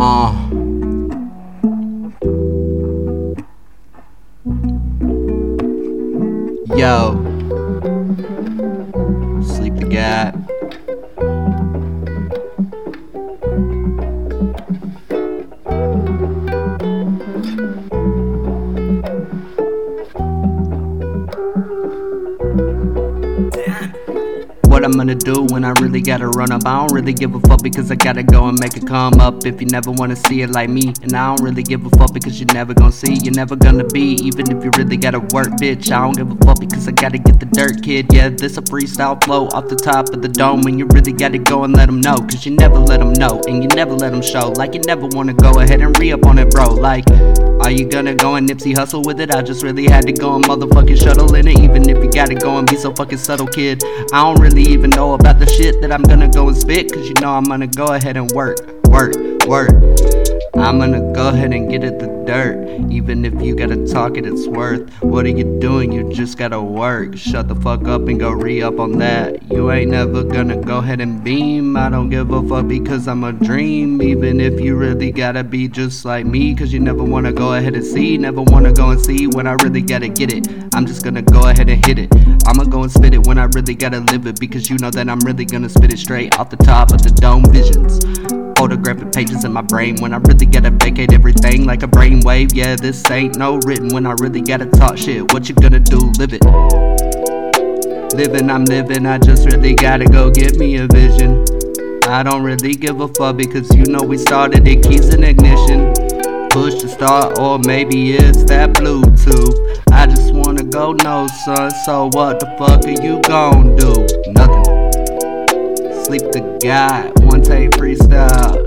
Uh. Yo. SleepTheGod. What I'm gonna do when I really gotta run up? I don't really give a fuck because I gotta go and make it come up. If you never wanna see it like me, and I don't really give a fuck because you're never gonna see, you're never gonna be. Even if you really gotta work, bitch, I don't give a fuck because I gotta get the dirt, kid. Yeah, this a freestyle flow off the top of the dome, and you really gotta go and let them know, cause you never let them know, and you never let them show. Like you never wanna go ahead and re up on it, bro. Like, are you gonna go and Nipsey Hussle with it? I just really had to go and motherfucking shuttle in it, even if you gotta go and be so fucking subtle, kid. I don't really even know about the shit that I'm gonna go and spit, cause you know I'm gonna go ahead and work, work, work. I'm gonna go ahead and get at the dirt. Even if you gotta talk it, it's worth. What are you doing? You just gotta work. Shut the fuck up and go re up on that. You ain't never gonna go ahead and beam. I don't give a fuck because I'm a dream. Even if you really gotta be just like me, cause you never wanna go ahead and see. Never wanna go and see when I really gotta get it. I'm just gonna go ahead and hit it. I'ma go and spit it when I really gotta live it because you know that I'm really gonna spit it straight off the top of the dome visions. Photographic pages in my brain when I really gotta vacate everything like a brainwave. Yeah, this ain't no written when I really gotta talk shit. What you gonna do? Live it. Living, I'm living, I just really gotta go get me a vision. I don't really give a fuck because you know we started it, keys in ignition. Push to start, or maybe it's that Bluetooth. I just wanna go no, son. So what the fuck are you gon' do? Nothing. SleepTheGod, Dante freestyle.